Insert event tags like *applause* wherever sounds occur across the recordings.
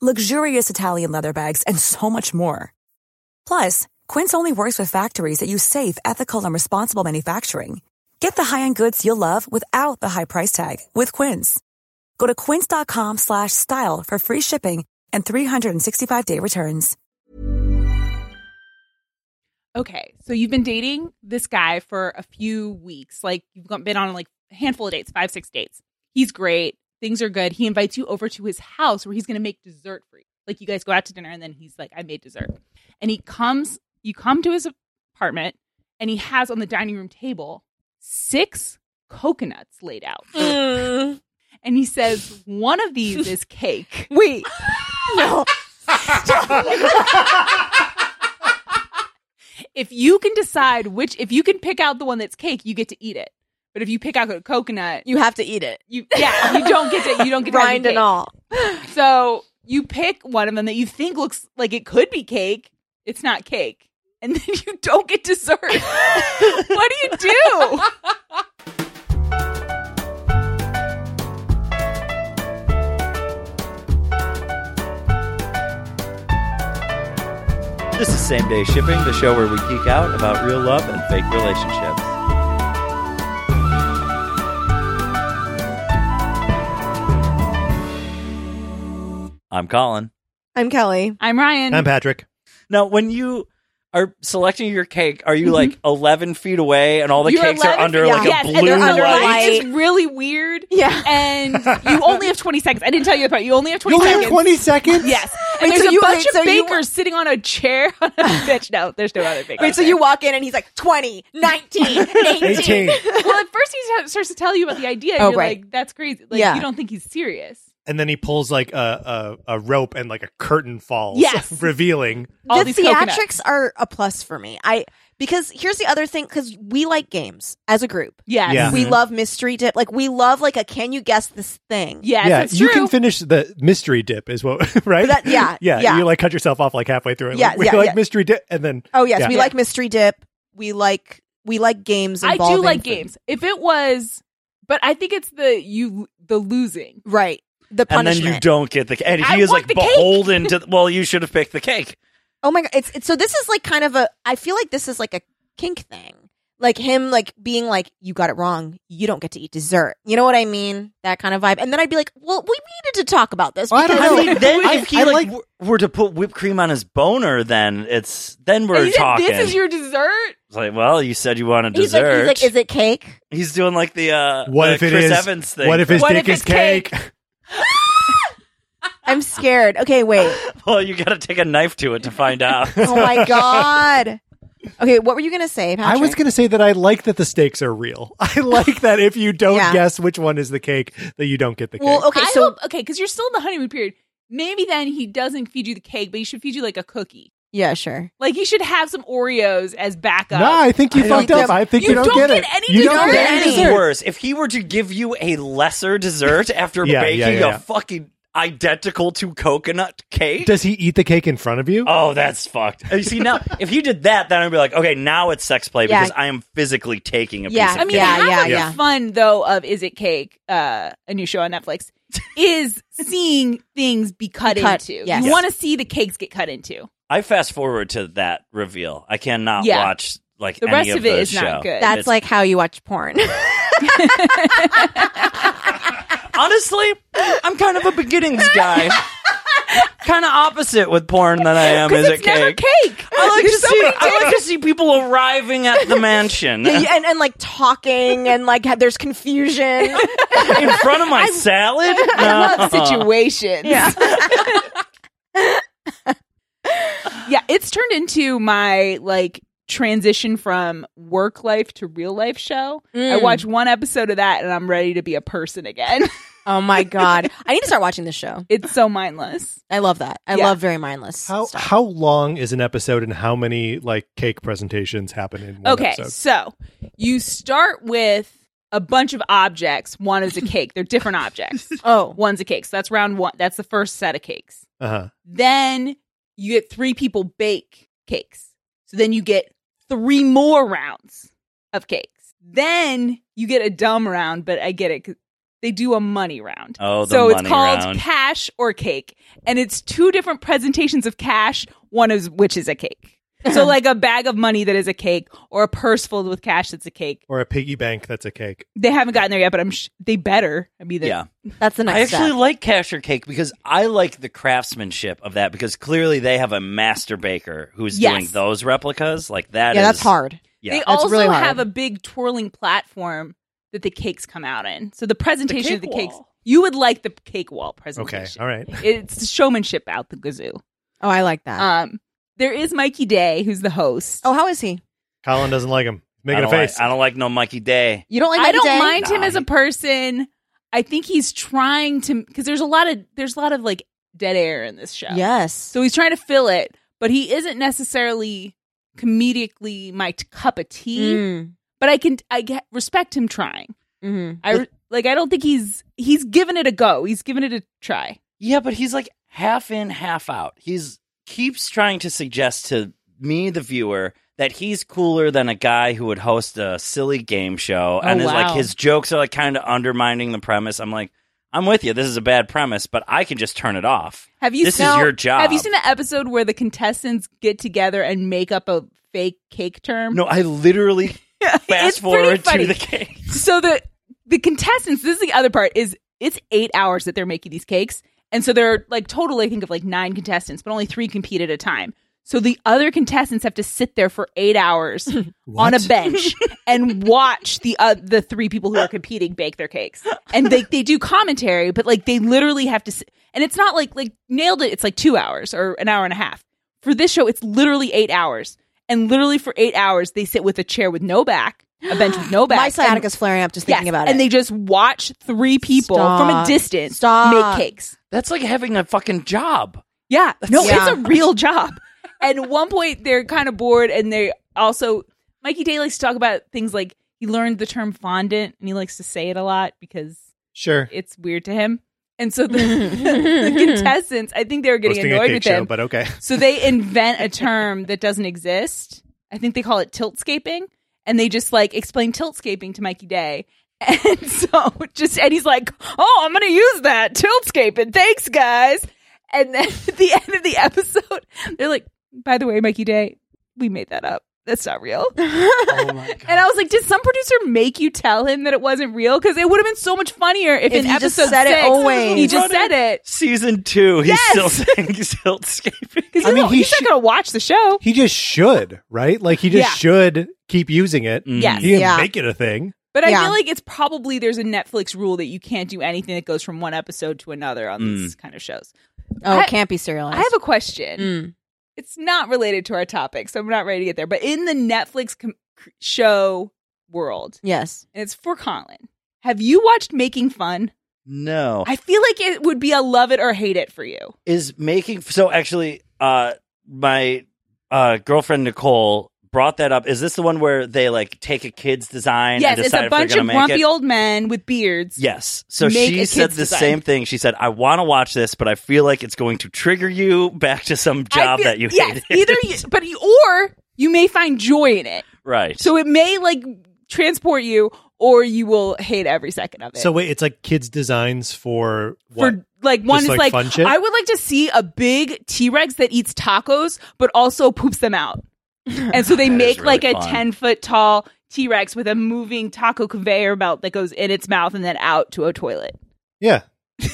luxurious Italian leather bags, and so much more. Plus, Quince only works with factories that use safe, ethical, and responsible manufacturing. Get the high-end goods you'll love without the high price tag with Quince. Go to quince.com slash style for free shipping and 365-day returns. Okay, so you've been dating this guy for a few weeks. Like you've been on like a handful of dates, five, six dates. He's great. Things are good. He invites you over to his house where he's going to make dessert for you. Like you guys go out to dinner and then he's like, I made dessert. And he comes, you come to his apartment and he has on the dining room table six coconuts laid out. Mm. And he says, one of these is *laughs* cake. Wait. No. *laughs* if you can decide which, if you can pick out the one that's cake, you get to eat it. But if you pick out a coconut, You have to eat it. you yeah, you don't get to you don't get to Rind and all. So you pick one of them that you think looks like it could be cake. It's not cake, and *laughs* then you don't get dessert. *laughs* what do you do? This is Same Day Shipping, the show where we geek out about real love and fake relationships. I'm Colin. I'm Kelly. I'm Ryan. I'm Patrick. Now, when you are selecting your cake, are you like mm-hmm. 11 feet away and all the You're cakes are under feet- like yes, a and blue they're light? under light. light. It's really weird. Yeah. and you *laughs* only have 20 seconds. I didn't tell you the part. You only have 20 You only seconds. have 20 seconds? Yes. And Wait, there's so a you- bunch wait, of so you- bakers sitting on a chair on a *laughs* bench. No, there's no other bakers. Wait, so there. you walk in and he's like 20, 19, *laughs* 18. 18. well, at first he starts to tell you about the idea. And Oh, you're right. like, that's crazy. Like, Yeah. you don't think he's serious. And then he pulls like a, a, a rope and like a curtain falls, Yes. *laughs* revealing. All the these theatrics coconuts. are a plus for me. I because here's the other thing because we like games as a group. Yes. Yeah. We Mhm. love mystery dip. Like we love like a can you guess this thing? Yes, yeah, it's you can finish the mystery dip, is what, *laughs* right? That- yeah, *laughs* yeah, yeah. You like cut yourself off like halfway through it. Yeah, like, we yeah, like mystery dip, and then Oh yes, Yeah. we Yeah. like mystery dip. We like we like games. I do like food. games. If it was, but I think it's the you the losing. Right. The And then you don't get the cake. And I he is like the cake. beholden to, well, you should have picked the cake. Oh my god! It's, it's so this is like kind of a. I feel like this is like a kink thing. Like him, like being like, "You got it wrong. You don't get to eat dessert." You know what I mean? That kind of vibe. And then I'd be like, "Well, we needed to talk about this." I don't know. I *laughs* mean, then I- if he I like, like- w- were to put whipped cream on his boner, then it's then we're And he said, talking. this is your dessert. It's like, well, you said you wanted He's like, dessert. he's like, "Is it cake?" He's doing like the uh, what the if it Chris is? Evans thing. What if his What dick if is cake? cake? *laughs* I'm scared. Okay, wait. *laughs* well, you got to take a knife to it to find out. *laughs* Oh my god. Okay, what were you gonna say? I was going to say that I like that the stakes are real. *laughs* I like that if you don't Yeah. guess which one is the cake, that you don't get the cake. Well, okay, I so hope okay because you're still in the honeymoon period. maybe then he doesn't feed you the cake, but he should feed you like a cookie. Yeah, sure. Like he should have some Oreos as backup. No, I think you I fucked don't up. think- I think you, You don't, don't get, get it. any you dessert. don't get any Any. dessert. worse. If he were to give you a lesser dessert after Yeah, baking yeah, yeah, yeah. a fucking identical to coconut cake. Does he eat the cake in front of you? Oh, that's fucked. You see now, *laughs* if you did that, then I'd be like, okay, now it's sex play Yeah. because I am physically taking a Yeah, piece of I mean, cake. Yeah, half yeah, of yeah. the fun though of Is It Cake, uh, a new show on Netflix, *laughs* is seeing things be cut, Be cut, into. yes. You want to see the cakes get cut into. I fast forward to that reveal. I cannot Yeah. watch like The any rest of it the is not good. That's It's- like how you watch porn. *laughs* honestly, I'm kind of a beginnings guy. kind of opposite with porn than I am Because is it's it never cake. cake. I like to so see. many I like to see people arriving at the mansion Yeah, yeah, and, and like talking and like there's confusion. in front of my salad. *laughs* I love No. situations. Yeah. *laughs* yeah, it's turned into my like transition from work life to real life show. I Mm. watch one episode of that and I'm ready to be a person again. *laughs* oh my god, I need to start watching this show. *laughs* it's so mindless. I love that. I Yeah. love very mindless How stuff. how long is an episode, and how many like cake presentations happen in one Okay, episode? so you start with a bunch of objects. One is a *laughs* cake. They're different objects. oh, One's a cake. So that's round one. That's the first set of cakes. Uh huh. Then you get three people bake cakes. So then you get three more rounds of cakes. Then you get a dumb round, but I get it. 'cause They do a money round. Oh, the so it's called round. cash or cake. And it's two different presentations of cash, one is which is a cake. So *laughs* like a bag of money that is a cake or a purse filled with cash that's a cake. Or a piggy bank that's a cake. They haven't gotten there yet, but I'm sh- they better. I mean, they- Yeah. that's the I next actually step. like casher cake because I like the craftsmanship of that because clearly they have a master baker who's Yes. doing those replicas. Like that yeah, is- that's hard. Yeah. They That's also really hard. have a big twirling platform that the cakes come out in. So the presentation of the cake cakes, you would like the cake wall presentation. Okay, all right. It's the showmanship out the gazoo. Oh, I like that. Um, there is Mikey Day, who's the host. oh, how is he? Colin doesn't like him. Making a face. like, I don't like no Mikey Day. You don't like? Mikey I don't Day? mind him as a person. I think he's trying to because there's a lot of there's a lot of like dead air in this show. Yes. So he's trying to fill it, but he isn't necessarily comedically my t- cup of tea. Mm, But I can I get, respect him trying. mhm. I like. I don't think he's he's given it a go. He's given it a try. Yeah, but he's like half in, half out. He's keeps trying to suggest to me, the viewer, that he's cooler than a guy who would host a silly game show, and Oh, is like his jokes are like kind of undermining the premise. I'm like, I'm with you. This is a bad premise, but I can just turn it off. Have you? This seen, is your job. Have you seen the episode where the contestants get together and make up a fake cake term? No, I literally *laughs* fast forward to the cake. So the the contestants. This is the other part. Is it's eight hours that they're making these cakes, and so they're like total. I think of like nine contestants, but only three compete at a time. So the other contestants have to sit there for eight hours *laughs* on a bench *laughs* and watch the uh, the three people who are competing bake their cakes. And they they do commentary, but like they literally have to. Sit, and it's not like like nailed it. It's like two hours or an hour and a half. For this show, it's literally eight hours. And literally for eight hours, they sit with a chair with no back, a bench with no back. My and- sciatica's flaring up just thinking Yes, about it. And they just watch three people from a distance Stop. make cakes. That's like having a fucking job. Yeah. No, Yeah. it's a real job. and at one point they're kind of bored and they also Mikey Day likes to talk about things like he learned the term fondant and he likes to say it a lot because Sure. it's weird to him. And so the, *laughs* the contestants, I think they were getting Hosting annoyed with show, him. but okay. So they *laughs* invent a term that doesn't exist. I think they call it tiltscaping. And they just like explain tiltscaping to Mikey Day. *laughs* And so just and he's like, Oh, I'm gonna use that. Tiltscaping. Thanks, guys. And then at the end of the episode, they're like, by the way, Mikey Day, we made that up. That's not real. *laughs* Oh my god. And I was like, did some producer make you tell him that it wasn't real? Because it would have been so much funnier if, If in he just episode said it six, always. he just said it. Season two, he's Yes! still saying tiltscaping. Because I mean, he he's sh- not going to watch the show. He just should, right? Like he just Yeah. should keep using it. Mm. Yes. He didn't Yeah. make it a thing. But I Yeah. feel like it's probably there's a Netflix rule that you can't do anything that goes from one episode to another on Mm. these kind of shows. oh, I- it can't be serialized. I have a question. Mm. It's not related to our topic, so I'm not ready to get there. But in the Netflix com- show world, Yes. and it's for Colin. Have you watched Making Fun? No. I feel like it would be a love it or hate it for you. is making so actually uh my uh girlfriend Nicole brought that up. Is this the one where they like take a kid's design yes, and it's decide a if they're bunch gonna of make grumpy it? old men with beards. Yes. So she said the design. same thing. She said, I want to watch this, but I feel like it's going to trigger you back to some job feel- that you yes, hated. either you, but you, or you may find joy in it. right. So it may like transport you, or you will hate every second of it. So wait, it's like kids' designs for what? for like one Just is like like. I would like to see a big T Rex that eats tacos but also poops them out. *laughs* And so they make really like a fun. ten foot tall T Rex with a moving taco conveyor belt that goes in its mouth and then out to a toilet. yeah.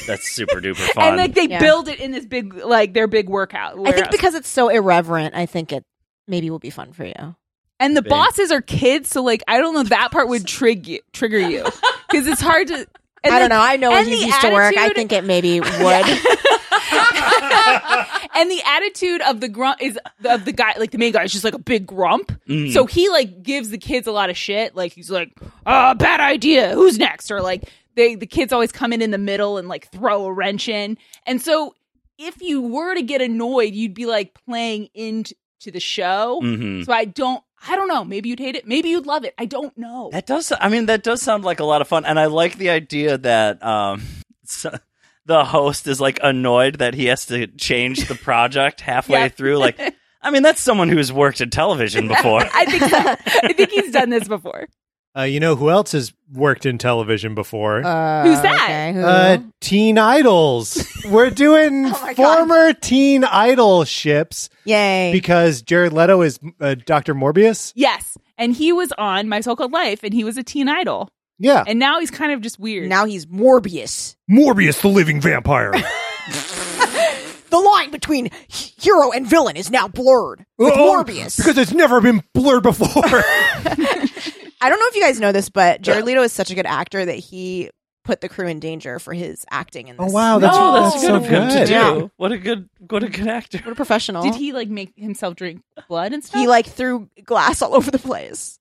That's super duper *laughs* fun. And like they Yeah. build it in this big like their big workout. I think warehouse. because it's so irreverent, I think it maybe will be fun for you. and the Big. bosses are kids, so like I don't know that part would trigger you, trigger you *laughs* because it's hard to. and I don't know. I know when and he's the used to work. I think it maybe would. *laughs* and the attitude of the grump is of the guy, like the main guy, is just like a big grump. Mm. So he like gives the kids a lot of shit. Like he's like, "Uh, bad idea. Who's next?" Or like they the kids always come in in the middle and like throw a wrench in. And so if you were to get annoyed, you'd be like playing into the show. Mhm. So I don't. I don't know. Maybe you'd hate it. Maybe you'd love it. I don't know. That does. I mean, that does sound like a lot of fun, and I like the idea that um, *laughs* so- the host is like annoyed that he has to change the project *laughs* halfway Yeah. through. Like, I mean, that's someone who's worked in television before. *laughs* I think so. I think he's done this before. Uh, you know who else has worked in television before? Uh, Who's that? okay, who? Uh, teen idols. We're doing *laughs* Oh my God. former teen idol ships Yay. because Jared Leto is uh, Dr. Morbius. Yes, and he was on My So Called Life, and he was a teen idol, Yeah. and now he's kind of just weird. now he's Morbius. Morbius, the living vampire. *laughs* *laughs* The line between hero and villain is now blurred with Oh, oh Morbius. Because it's never been blurred before. *laughs* I don't know if you guys know this, but Jared Leto is such a good actor that he put the crew in danger for his acting in oh, this. Oh, wow, that's- no, that's that's, so good of him to do. Yeah. What a good, what a good actor. what a professional. Did he like make himself drink blood and stuff? He like threw glass all over the place.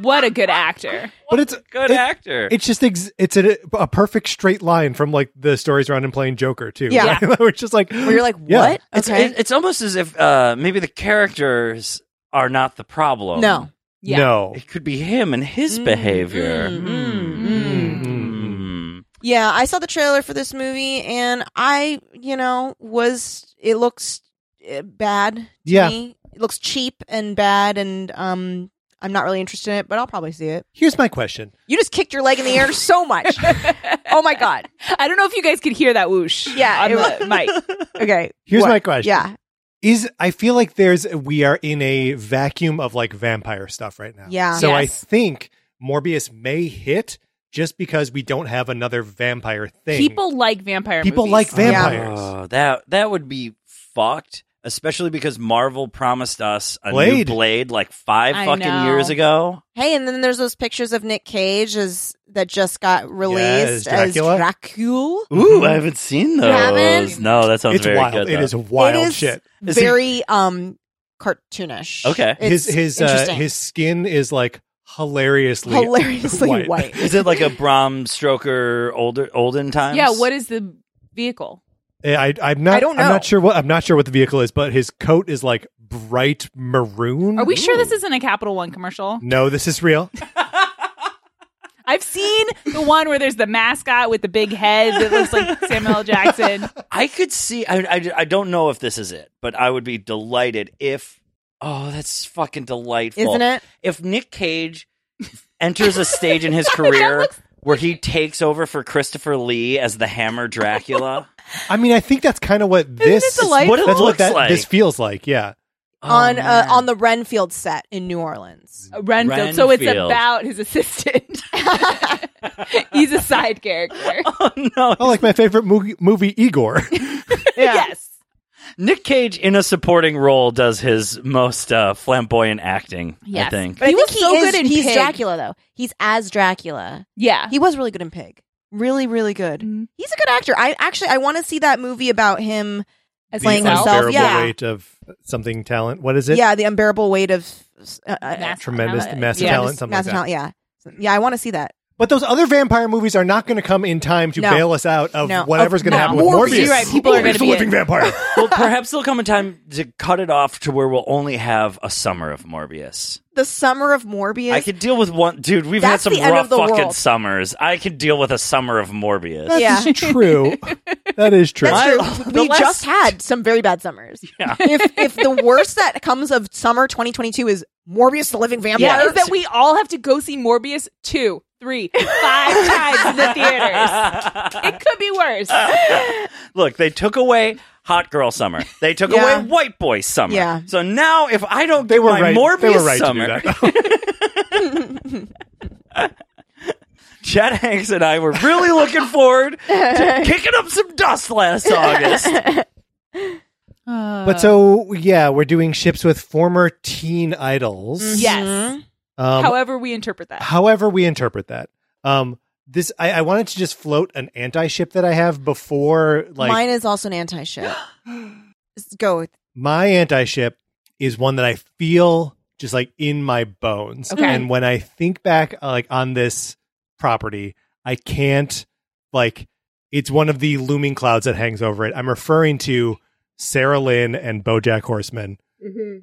What a good actor. but it's a Good it- actor. It's just ex- it's a, a perfect straight line from like the stories around him playing Joker too. Yeah. right? *laughs* We're just like Where you're like, Yeah. what? It's, okay. it- it's almost as if uh, maybe the characters are not the problem. no. Yeah. no. It could be him and his behavior. mm, Mm. Mm. Yeah, I saw the trailer for this movie and I, you know, was it looks uh, bad to Yeah. me. It looks cheap and bad and um I'm not really interested in it, but I'll probably see it. Here's my question. You just kicked your leg in the air so much. *laughs* oh my god. I don't know if you guys could hear that whoosh. Yeah, on it the mic. *laughs* Okay. Here's what? my question. Yeah. Is I feel like there's we are in a vacuum of like vampire stuff right now. Yeah. So I think Morbius may hit just because we don't have another vampire thing. People like vampire. people movies. like vampires. Oh, that that would be fucked. Especially because Marvel promised us a new Blade. Blade like five I fucking know. years ago. Hey, and then there's those pictures of Nick Cage as that just got released as as Dracula. Dracula. Ooh, I haven't seen those. haven't? No, that sounds it's very wild. good. It though. is wild it is shit. Is he- very um cartoonish. Okay. His It's his uh, his skin is like hilariously hilariously white. white. Is it like a Bram Stoker older olden times? Yeah. What is the vehicle? Eh, I I'm not I don't know. I'm not sure what I'm not sure what the vehicle is, but his coat is like bright maroon. Are we sure this isn't a Capital One commercial? No, this is real. *laughs* I've seen the one where there's the mascot with the big head that looks like *laughs* Samuel L. Jackson. I could see. I, I, I don't know if this is it, but I would be delighted if. Oh, that's fucking delightful, Isn't it? If Nick Cage enters a stage in his *laughs* career where he takes over for Christopher Lee as the Hammer Dracula. *laughs* I mean, I think that's kind of what this it? What it that's looks what that, like. this feels like. Yeah. Oh, on uh, on the Renfield set in New Orleans. Uh, Renfield. So it's about his assistant. *laughs* He's a side character. *laughs* Oh no! Oh, like my favorite movie, movie Igor. Yes. Nick Cage in a supporting role does his most uh, flamboyant acting. I think. But He I think was so is, good in He's Pig. Dracula though. He's as Dracula. Yeah. He was really good in Pig. Really, really good. Mhm. He's a good actor. I actually I want to see that movie about him As playing the himself? himself. unbearable Yeah, weight of something talent. What is it? yeah. The unbearable weight of uh, uh, Massive Tremendous talent. massive Yeah. talent, something like massive that. talent. Yeah, yeah. I want to see that. But those other vampire movies are not going to come in time to No. bail us out of No. whatever's going to no. happen with Morbius. Morbius. You're right, people are Morbius, gonna the be living in- vampire. *laughs* well, *laughs* perhaps there'll come a time to cut it off to where we'll only have a summer of Morbius. the summer of Morbius. I could deal with one, dude. We've That's had the some end rough of the fucking world. summers. I could deal with a summer of Morbius. That's Yeah. *laughs* true. That is true. That's I- true. the we last- just had some very bad summers. Yeah. if if the worst that comes of summer 2022 is Morbius the Living Vampire, Yeah, is that we all have to go see Morbius two, three, five *laughs* times in the theaters. It could be worse. *laughs* Look, they took away hot girl summer. They took Yeah. away white boy summer. Yeah. So now, if I don't they get were my right. Morbius they were right summer, to do that. *laughs* Chet Hanks and I were really looking forward to kicking up some dust last August. but so yeah, we're doing ships with former teen idols. Yes. Mm-hmm. Um, However, we interpret that. however we interpret that. Um, this I, I wanted to just float an anti-ship that I have before like mine is also an anti-ship. *gasps* Go with my anti-ship is one that I feel just like in my bones. Okay. And when I think back uh, like on this property, I can't like it's one of the looming clouds that hangs over it. I'm referring to Sarah Lynn and BoJack Horseman.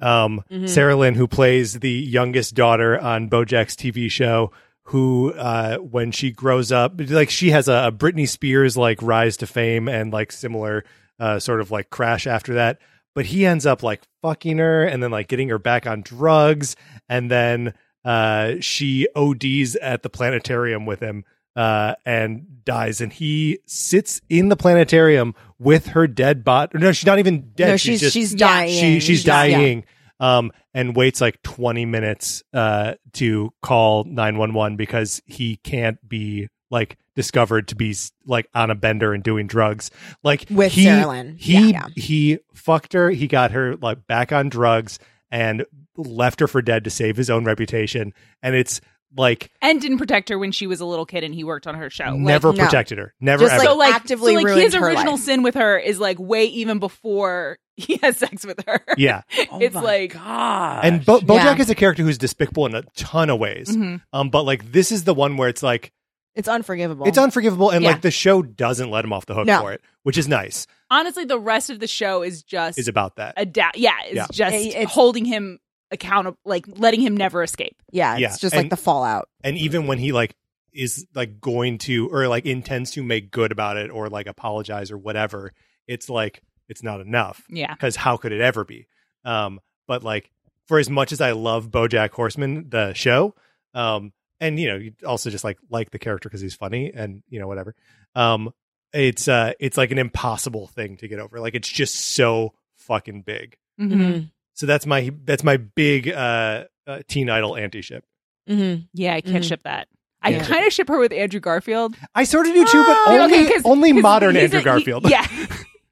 Um, Mhm. Sarah Lynn, who plays the youngest daughter on BoJack's TV show, who uh, when she grows up, like she has a, a Britney Spears like rise to fame and like similar uh, sort of like crash after that. But he ends up like fucking her and then like getting her back on drugs, and then uh, she ODs at the planetarium with him uh, and dies. And he sits in the planetarium with her dead body. No, she's not even dead. no, she's she's just she's dying. she she's Yeah. dying um and waits like 20 minutes uh to call 911 because he can't be like discovered to be like on a bender and doing drugs like With he Sarah Lynn. he Yeah, yeah. he fucked her he got her like back on drugs and left her for dead to save his own reputation and it's like and didn't protect her when she was a little kid and he worked on her show. Like, never no. protected her never Just, ever like, so like actively so like ruined his her original life. sin with her is like way even before *laughs* he has sex with her. yeah *laughs* Oh It's my like- God. and Bo- bojack Yeah. is a character who's despicable in a ton of ways Mhm. um but like this is the one where it's like It's unforgivable. It's unforgivable, and Yeah. like the show doesn't let him off the hook No. for it, which is nice. Honestly, the rest of the show is just Is about that. adapt. Yeah, it's Yeah. just It- it's- holding him accountable, like letting him never escape. yeah, it's Yeah, just and- like the fallout. and even when he like is like going to or like intends to make good about it or like apologize or whatever, it's like it's not enough Yeah, because how could it ever be? Um, but like for as much as I love BoJack Horseman, the show, um, and you know, you also just like like the character because he's funny and you know whatever. Um, it's uh, it's like an impossible thing to get over. Like it's just so fucking big. Mhm. So that's my that's my big uh, uh teen idol anti ship. Mm-hmm. yeah, I can't Mhm. ship that. I Yeah. kind of ship her with Andrew Garfield. I sort of do too, but Ah, only okay, 'cause- only 'cause modern Andrew a- he- Garfield. yeah,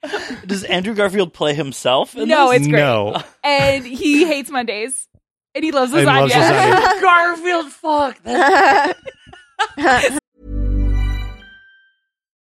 *laughs* Does Andrew Garfield play himself? In No, this? it's great. no. *laughs* and he hates Mondays, and he loves And lasagna. loves lasagna. *laughs* Garfield, fuck.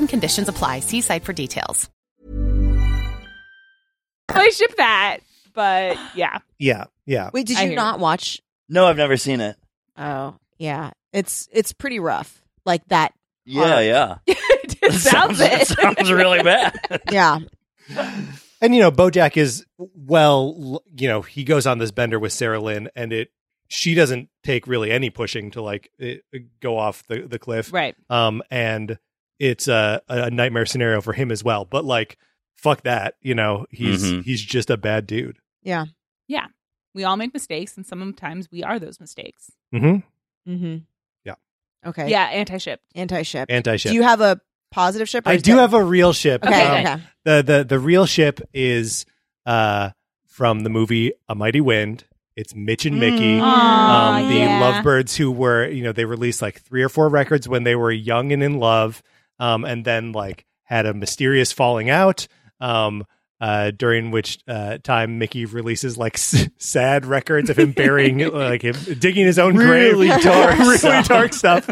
and conditions apply. See site for details. I ship that, but yeah. Yeah, yeah. Wait, did I you hear not watch? No, I've never seen it. Oh, yeah. It's it's pretty rough. Like that. Yeah, Arc. yeah. *laughs* *laughs* it sounds it. sounds really bad. *laughs* Yeah. And you know, BoJack is well, you know, he goes on this bender with Sarah Lynn, and it she doesn't take really any pushing to like it, go off the the cliff, right. um, and it's a a nightmare scenario for him as well. But like, fuck that, you know, he's Mhm. he's just a bad dude. Yeah. Yeah. We all make mistakes, and sometimes we are those mistakes. Mm-hmm. Mm-hmm. Yeah. Okay. Yeah, anti ship. Anti ship. Anti ship. Do you have a positive ship? or I do that- have a real ship. Okay. Um, okay. the the the real ship is uh from the movie A Mighty Wind. It's Mitch and Mickey. Mm. Aw, um, the yeah. Lovebirds who were, you know, they released like three or four records when they were young and in love, um, and then like had a mysterious falling out. Um, uh, during which uh, time Mickey releases like s- sad records of him burying, *laughs* like him digging his own Really grave, dark *laughs* really dark stuff.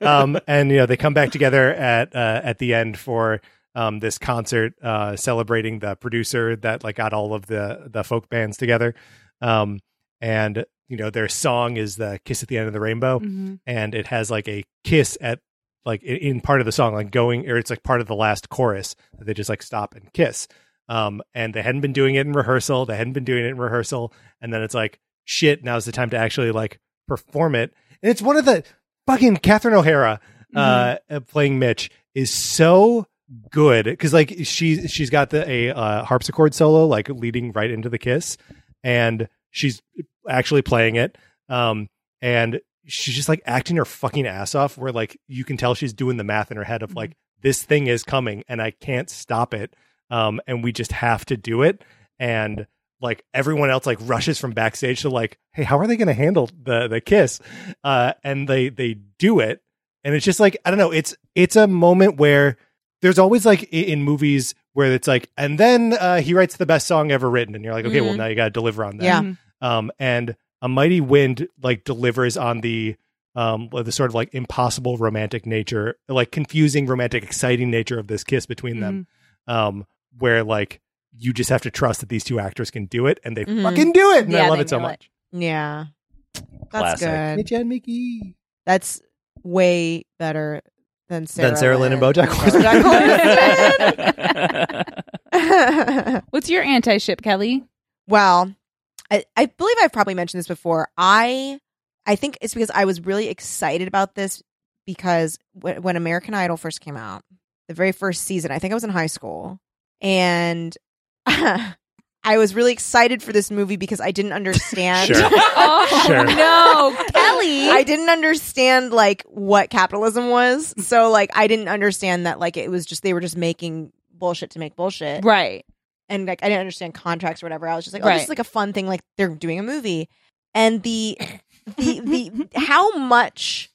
Um, and you know they come back together at uh, at the end for um, this concert uh, celebrating the producer that like got all of the the folk bands together. Um, and you know their song is the "Kiss at the End of the Rainbow," Mhm. and it has like a kiss at like in, in part of the song, like going or it's like part of the last chorus that they just like stop and kiss. Um, and they hadn't been doing it in rehearsal. They hadn't been doing it in rehearsal, and then it's like shit. Now's the time to actually like perform it. And it's one of the fucking Catherine O'Hara uh, uh, playing Mitch is so good because like she she's got the a uh, harpsichord solo like leading right into the kiss, and she's actually playing it. Um, and she's just like acting her fucking ass off. Where like you can tell she's doing the math in her head of like this thing is coming and I can't stop it. Um, and we just have to do it. And like everyone else like rushes from backstage to like, hey, how are they going to handle the the kiss? Uh, and they they do it, and it's just like I don't know. It's it's a moment where there's always like in movies where it's like, and then uh, he writes the best song ever written, and you're like, okay, well Mhm. now you got to deliver on that. Yeah. Mhm. Um, and a mighty wind like delivers on the um the sort of like impossible romantic nature, like confusing romantic, exciting nature of this kiss between them. Um, where like you just have to trust that these two actors can do it, and they Mhm. fucking do it, and I love it so nail it. much. Yeah. That's Classic. good. Mitch and Mickey. That's way better than Sarah. Than Sarah Lynn and Lynn. BoJack Horseman. *laughs* *laughs* What's your anti ship, Kelly? well, I, I believe I've probably mentioned this before. I I think it's because I was really excited about this because when, when American Idol first came out, the very first season, I think I was in high school, and *laughs* I was really excited for this movie because I didn't understand. Sure. *laughs* *laughs* Oh Sure. no, Kelly! I didn't understand like what capitalism was. So like I didn't understand that like it was just they were just making bullshit to make bullshit. right. And like I didn't understand contracts or whatever. I was just like, oh, Right. this is like a fun thing, like they're doing a movie. And the *laughs* the the how much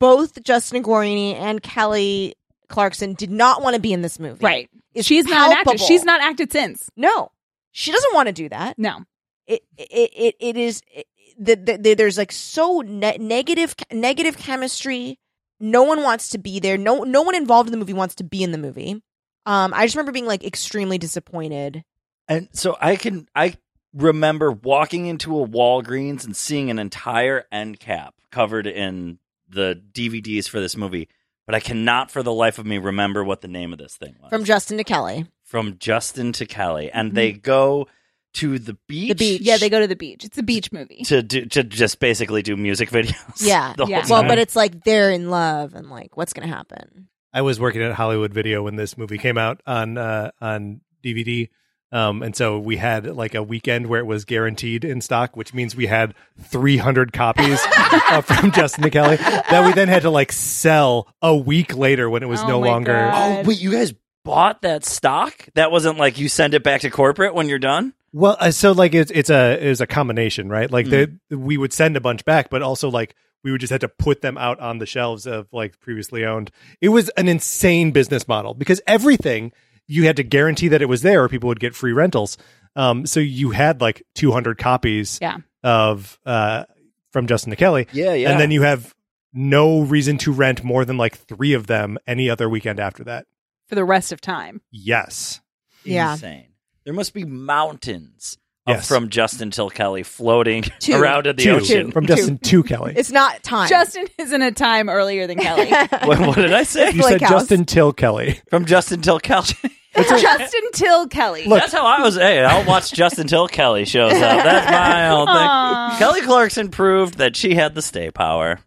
both Justin Guarini and Kelly Clarkson did not want to be in this movie. Right. is She's not an. She's not acted since. No. She doesn't want to do that No. it it it, it is it, the, the, the, there's like so ne- negative negative chemistry no one wants to be there no no one involved in the movie wants to be in the movie um i just remember being like extremely disappointed And so I can I remember walking into a Walgreens and seeing an entire end cap covered in the DVDs for this movie, but I cannot for the life of me remember what the name of this thing was. from justin to kelly From Justin to Kelly, and they go to the beach. The beach. Yeah, they go to the beach. It's a beach movie. to do to just basically do music *laughs* videos. yeah Yeah. well but it's like they're in love and like what's gonna happen I was working at Hollywood Video when this movie came out on uh, on DVD, Um, and so we had like a weekend where it was guaranteed in stock, which means we had 300 copies *laughs* uh, from Justin to Kelly that we then had to like sell a week later when it was Oh no longer. God. Oh, wait, you guys bought that stock? That wasn't like you send it back to corporate when you're done? Well, uh, so like it's it's a it's a combination, right? Like the we would send a bunch back, but also like we would just have to put them out on the shelves of like previously owned. It was an insane business model because everything you had to guarantee that it was there, or people would get free rentals. Um, so you had like 200 copies Yeah. of uh from Justin to Kelly, Yeah, yeah. and then you have no reason to rent more than like three of them any other weekend after that. For the rest of time. Yes. Yeah. Insane. There must be mountains of Yes. from Justin till Kelly floating *laughs* Two. around in the Two. ocean. from Justin to Kelly. It's not time. Justin is in a time earlier than Kelly. *laughs* what, what did I say? You said House. Justin till Kelly. From Justin till Kelly. *laughs* Justin till Kelly. That's how I was. Hey, I'll watch Justin till Kelly shows up. That's my own thing. Aw. Kelly Clarkson proved that she had the stay power.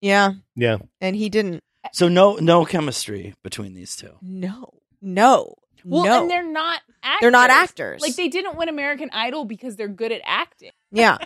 yeah, Yeah. and he didn't. So no, no chemistry between these two. No, no, Well, no. and they're not actors. They're not actors. Like they didn't win American Idol because they're good at acting. Yeah.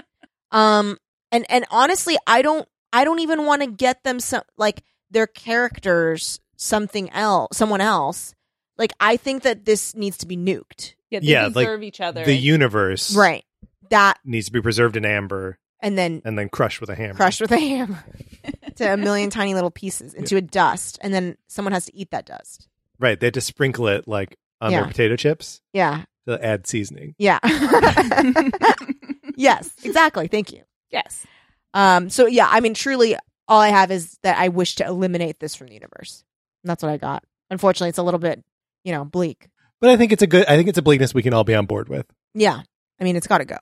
*laughs* um and and honestly, I don't I don't even want to get them some like their characters something else, someone else. Like I think that this needs to be nuked. Yeah, they Yeah, like, each other. The universe Right. That needs to be preserved in amber and then and then crushed with a hammer. crushed with a hammer *laughs* to a million tiny little pieces into a dust and then someone has to eat that dust. Right. They had to sprinkle it like on Yeah. their potato chips Yeah. to add seasoning. Yeah. *laughs* yes, exactly. Thank you. yes. Um so yeah, I mean truly all I have is that I wish to eliminate this from the universe. And that's what I got. Unfortunately, it's a little bit, you know, bleak. But I think it's a good I think it's a bleakness we can all be on board with. Yeah. I mean, it's got to go.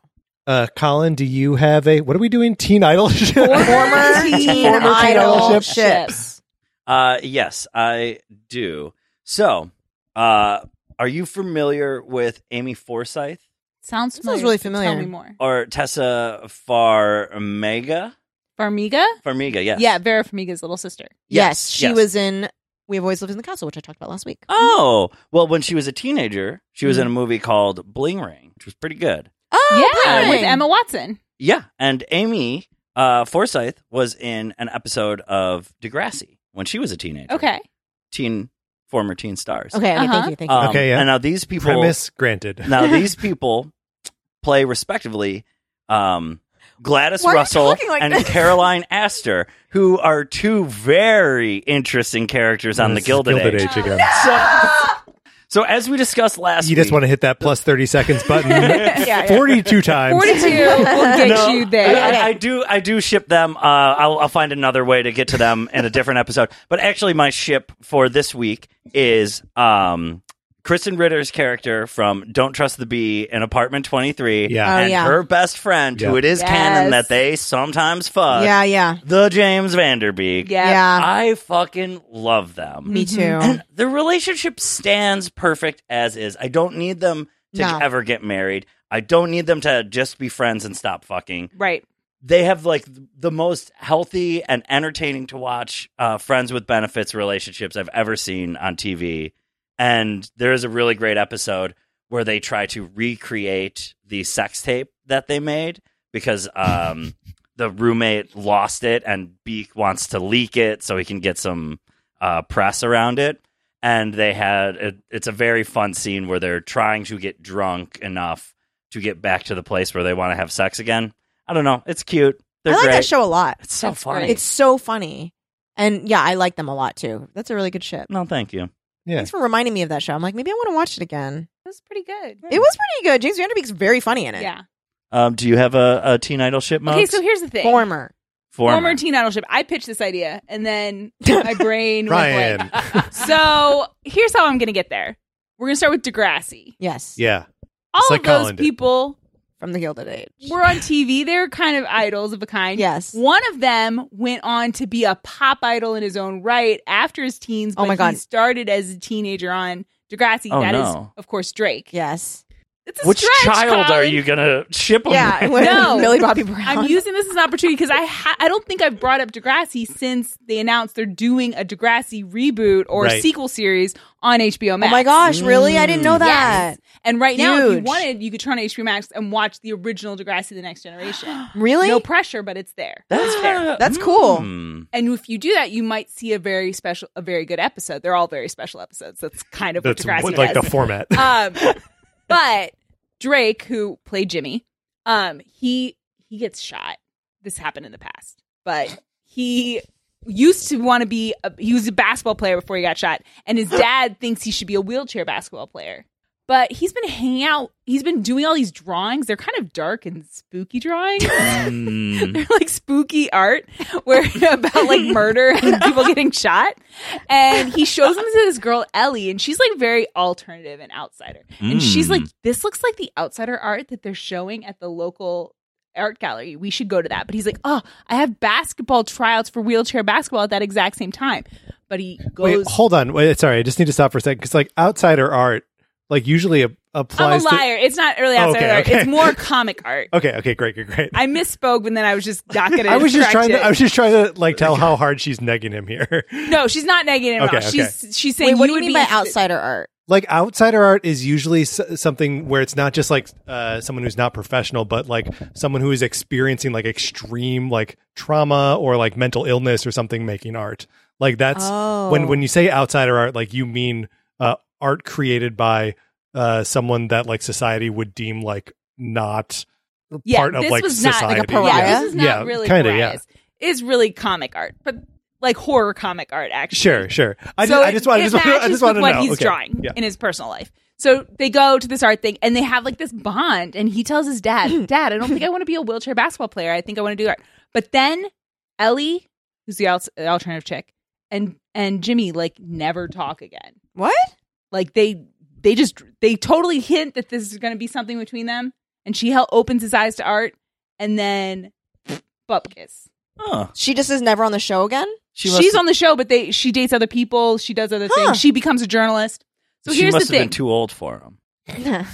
Uh Colin, do you have a what are we doing? Teen Idol *laughs* ship? Former teen Former idol ship. ships. Uh, yes, I do. So, uh, are you familiar with Amy Forsyth Sounds This familiar. sounds really familiar. Tell familiar. me more. or Tessa Farmiga? Farmiga? Farmiga, yes. Yeah, Vera Farmiga's little sister. Yes, she yes. was in We've Always Lived in the Castle, which I talked about last week. Oh, well, when she was a teenager, she was in Mm-hmm. a movie called Bling Ring, which was pretty good. Oh, yeah, Bling with Emma Watson. Yeah, and Amy uh, Forsyth was in an episode of Degrassi when she was a teenager. Okay. teen former teen stars. Okay, okay, Uh-huh. thank you, thank you. Um, Okay, yeah. And now these people, Premise granted. *laughs* now these *laughs* people play respectively um, Gladys Why Russell like and this? *laughs* Caroline Astor, who are two very interesting characters on the This is Gilded, Age. again. So, so as we discussed last week You just week, want to hit that plus 30 seconds button *laughs* *laughs* yeah. 42 times. 42 *laughs* will get No, you there. I, I do. I do ship them. Uh, I'll, I'll find another way to get to them in a different episode. But actually, my ship for this week is um, Krysten Ritter's character from Don't Trust the Bee in Apartment Twenty Three, Yeah. Oh, and yeah. her best friend, who it is Yes. canon that they sometimes fuck. yeah, yeah, the James Van Der Beek. Yeah. yeah. I fucking love them. Me too. And the relationship stands perfect as is. I don't need them to No. ever get married. I don't need them to just be friends and stop fucking. Right. They have like the most healthy and entertaining to watch uh, friends with benefits relationships I've ever seen on TV. And there is a really great episode where they try to recreate the sex tape that they made because um, *laughs* the roommate lost it and Beak wants to leak it so he can get some uh, press around it. And they had it, it's a very fun scene where they're trying to get drunk enough to get back to the place where they want to have sex again. I don't know. It's cute. They're I like great. that show a lot. It's so That's funny. great. It's so funny. And yeah, I like them a lot too. That's a really good ship. no, thank you. Yeah. Thanks for reminding me of that show. I'm like, maybe I want to watch it again. It was pretty good. It was pretty good. James Van Der Beek's very funny in it. Yeah. Um, do you have a, a teen idol ship, Okay, so here's the thing. Former. Former. Former teen idol ship. I pitched this idea, and then *laughs* my brain Ryan. went blank. *laughs* So here's how I'm going to get there. We're going to start with Degrassi. Yes. yeah. All like of those Colin did. people From the Gilded Age. were on TV. They're kind of idols of a kind. Yes. One of them went on to be a pop idol in his own right after his teens. Oh but my God. He started as a teenager on Degrassi. Oh, That is, no. of course, Drake. Yes. It's a Which stretch, child are you gonna ship them? Yeah, *laughs* with? No. *laughs* Millie Bobby Brown. I'm using this as an opportunity because I ha- I don't think I've brought up Degrassi since they announced they're doing a Degrassi reboot or Right. sequel series on HBO Max. oh my gosh, really? I didn't know that. Yes. And right now, if you wanted, you could turn on HBO Max and watch the original Degrassi: The Next Generation. *gasps* Really? No pressure, but it's there. That's it's there. *laughs* That's cool. Hmm. And if you do that, you might see a very special, a very good episode. They're all very special episodes. That's kind of That's what Degrassi what- like does. the format. um, but Drake, who played Jimmy, um, he he gets shot. This happened in the past, but he used to want to be. A, he was a basketball player before he got shot, and his *gasps* dad thinks he should be a wheelchair basketball player. But he's been hanging out. He's been doing all these drawings. They're kind of dark and spooky drawings. Hmm. *laughs* They're like spooky art where *laughs* about like murder *laughs* and people getting shot. And he shows them to this girl Ellie, and she's like very alternative and outsider. And she's like, "This looks like the outsider art that they're showing at the local." Art gallery. We should go to that. But he's like, oh, I have basketball tryouts for wheelchair basketball at that exact same time. But he goes. Wait, hold on. Wait, sorry, I just need to stop for a second because like outsider art, like usually a- I'm a applies to. liar. It's not really outsider Okay, art. okay. It's more comic art. *laughs* Okay, okay, great, great, great. I misspoke, and then I was just not going *laughs* to. I was just trying to. I was just trying to like tell how hard she's negging him here. *laughs* No, she's not negging him. Okay, all. okay. She's she's saying Wait, what do you you mean be by outsider art? like outsider art is usually s- something where it's not just like uh, someone who's not professional, but like someone who is experiencing like extreme like trauma or like mental illness or something making art. Like that's Oh. when when you say outsider art, like you mean art created by uh, someone that like society would deem like not Yeah, part of this like was not society. like a pariah? Yeah, this is not Yeah, really kinda, pariahs. It's really comic art, but like horror comic art, actually. Sure, sure. I so just, I just want, *laughs* I it just want, I matches just want to what know he's Okay. drawing Yeah. in his personal life. So they go to this art thing, and they have like this bond. And he tells his dad, *laughs* "Dad, I don't think I want to be a wheelchair basketball player. I think I want to do art." But then Ellie, who's the alternative chick, and and Jimmy like never talk again. What? Like they they just they totally hint that this is going to be something between them, and she hel- opens his eyes to art, and then bupkis. Oh, She just is never on the show again? she She's on the show, but they she dates other people. She does other Huh. things. She becomes a journalist. So she here's must the have thing. been too old for him. *laughs*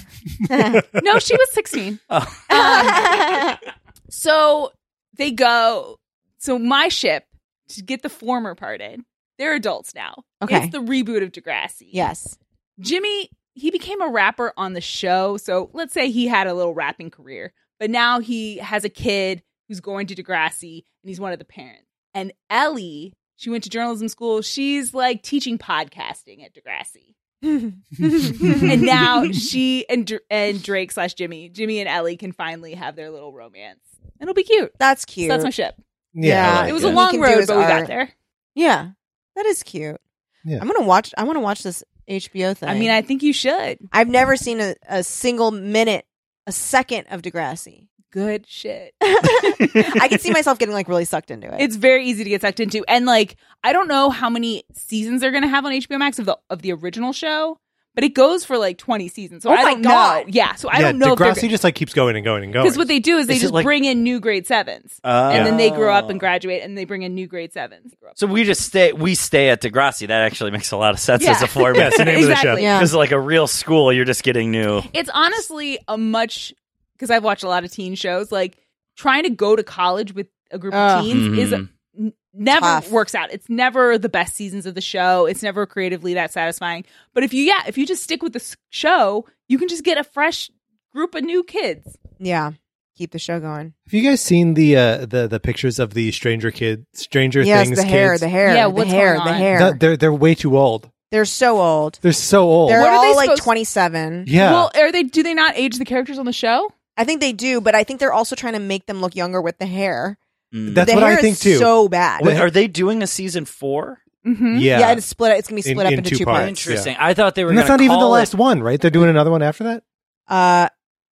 no, she was 16. *laughs* Oh. Um, so they go. So my ship to get the former part in. They're adults now. Okay. It's the reboot of Degrassi. yes. Jimmy, he became a rapper on the show. So let's say he had a little rapping career, but now he has a kid who's going to Degrassi and he's one of the parents. And Ellie, she went to journalism school. She's like teaching podcasting at Degrassi. *laughs* and now she and Dr- and Drake slash Jimmy, Jimmy and Ellie can finally have their little romance. It'll be cute. That's So cute. that's my ship. Yeah, I like it was it. a long road, his but we got there. Yeah. That is cute. Yeah. I'm gonna watch I wanna watch this HBO thing. I mean, I think you should. I've never seen a, a single minute, a second of Degrassi. Good shit. *laughs* *laughs* I can see myself getting like really sucked into it. It's very easy to get sucked into, and like I don't know how many seasons they're gonna have on HBO Max of the of the original show, but it goes for like twenty seasons. So Oh I my don't God. know. Yeah, so I yeah, don't know Degrassi if just like keeps going and going and going. because what they do is they Is it just like- bring in new grade sevens, Uh, and then they grow up and graduate, and they bring in new grade sevens. So we just stay. We stay at Degrassi. That actually makes a lot of sense Yeah. as a format. *laughs* Yeah, it's the name of the show. exactly. Yeah. Because like a real school, you're just getting new. It's honestly a much because I've watched a lot of teen shows. Like trying to go to college with a group Ugh. of teens is Mhm. N- never Tough. works out. It's never the best seasons of the show. It's never creatively that satisfying. But if you yeah, if you just stick with the show, you can just get a fresh group of new kids. yeah. Keep the show going. Have you guys seen the uh, the the pictures of the Stranger Kid, Stranger yes, Things the hair, kids? the hair, Yeah, the what's hair, going the hair. That- they're they're way too old. They're so old. They're so old. They're What are all they like 27. yeah. Well, are they do they not age the characters on the show? I think they do, but I think they're also trying to make them look younger with the hair. Mm. That's the what hair I think is too. So bad. Wait, are they doing a season four? Mm-hmm. yeah. yeah, it's split. It's gonna be In- split up in into two two, parts. parts. Interesting. I thought they were. and that's gonna not even the call last it- one, right? They're doing another one after that. Uh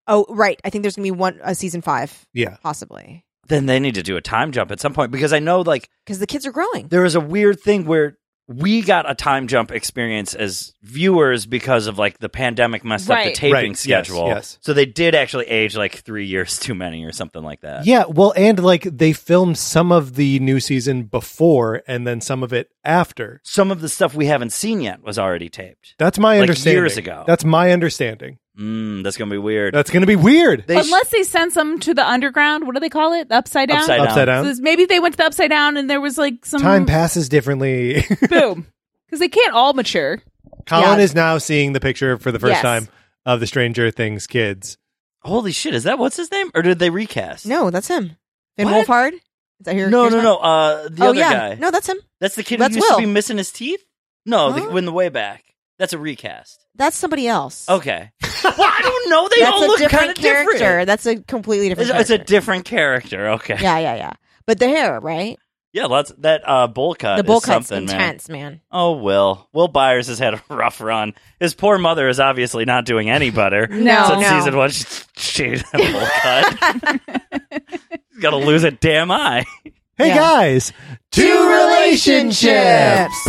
oh, right. I think there's gonna be one a season five, Yeah. possibly, Then they need to do a time jump at some point because I know like because the kids are growing. there was a weird thing where we got a time jump experience as viewers because of like the pandemic messed up the taping Right. Yes, schedule. yes. So they did actually age like three years *laughs* too many or something like that. Yeah, well, and like they filmed some of the new season before and then some of it after. Some of the stuff we haven't seen yet was already taped. That's my Like understanding. years ago. That's my understanding. Mm, that's gonna be weird. That's going to be weird. They sh- Unless they send some to the underground. What do they call it? The upside down. Upside down. Upside So down. this- maybe they went to the upside down and there was like some Time passes differently. *laughs* boom because they can't all mature. Colin Yeah. is now seeing the picture for the first Yes. time of the Stranger Things kids. Holy shit! Is that what's his name, or did they recast? No, that's him. Finn What? Wolfhard. Is that here? no, no, no. Uh, the oh other yeah, guy. no, that's him. That's the kid That's who used Will. to be missing his teeth. No, Huh? the, in the way back. That's a recast. That's somebody else. Okay. well, *laughs* I don't know. They that's all a look kind different of character. different. That's a completely different. It's, it's a different character. Okay. yeah, yeah, yeah. But the hair, right? Yeah, let's that uh bowl cut. the bowl is cut's something, man. intense, man. Oh, Will. Will Byers has had a *laughs* rough run. His poor mother is obviously not doing any better. *laughs* No. Since No. season one, she shaved a bowl cut. He's got to lose a damn eye. Hey Yeah. guys, Two relationships.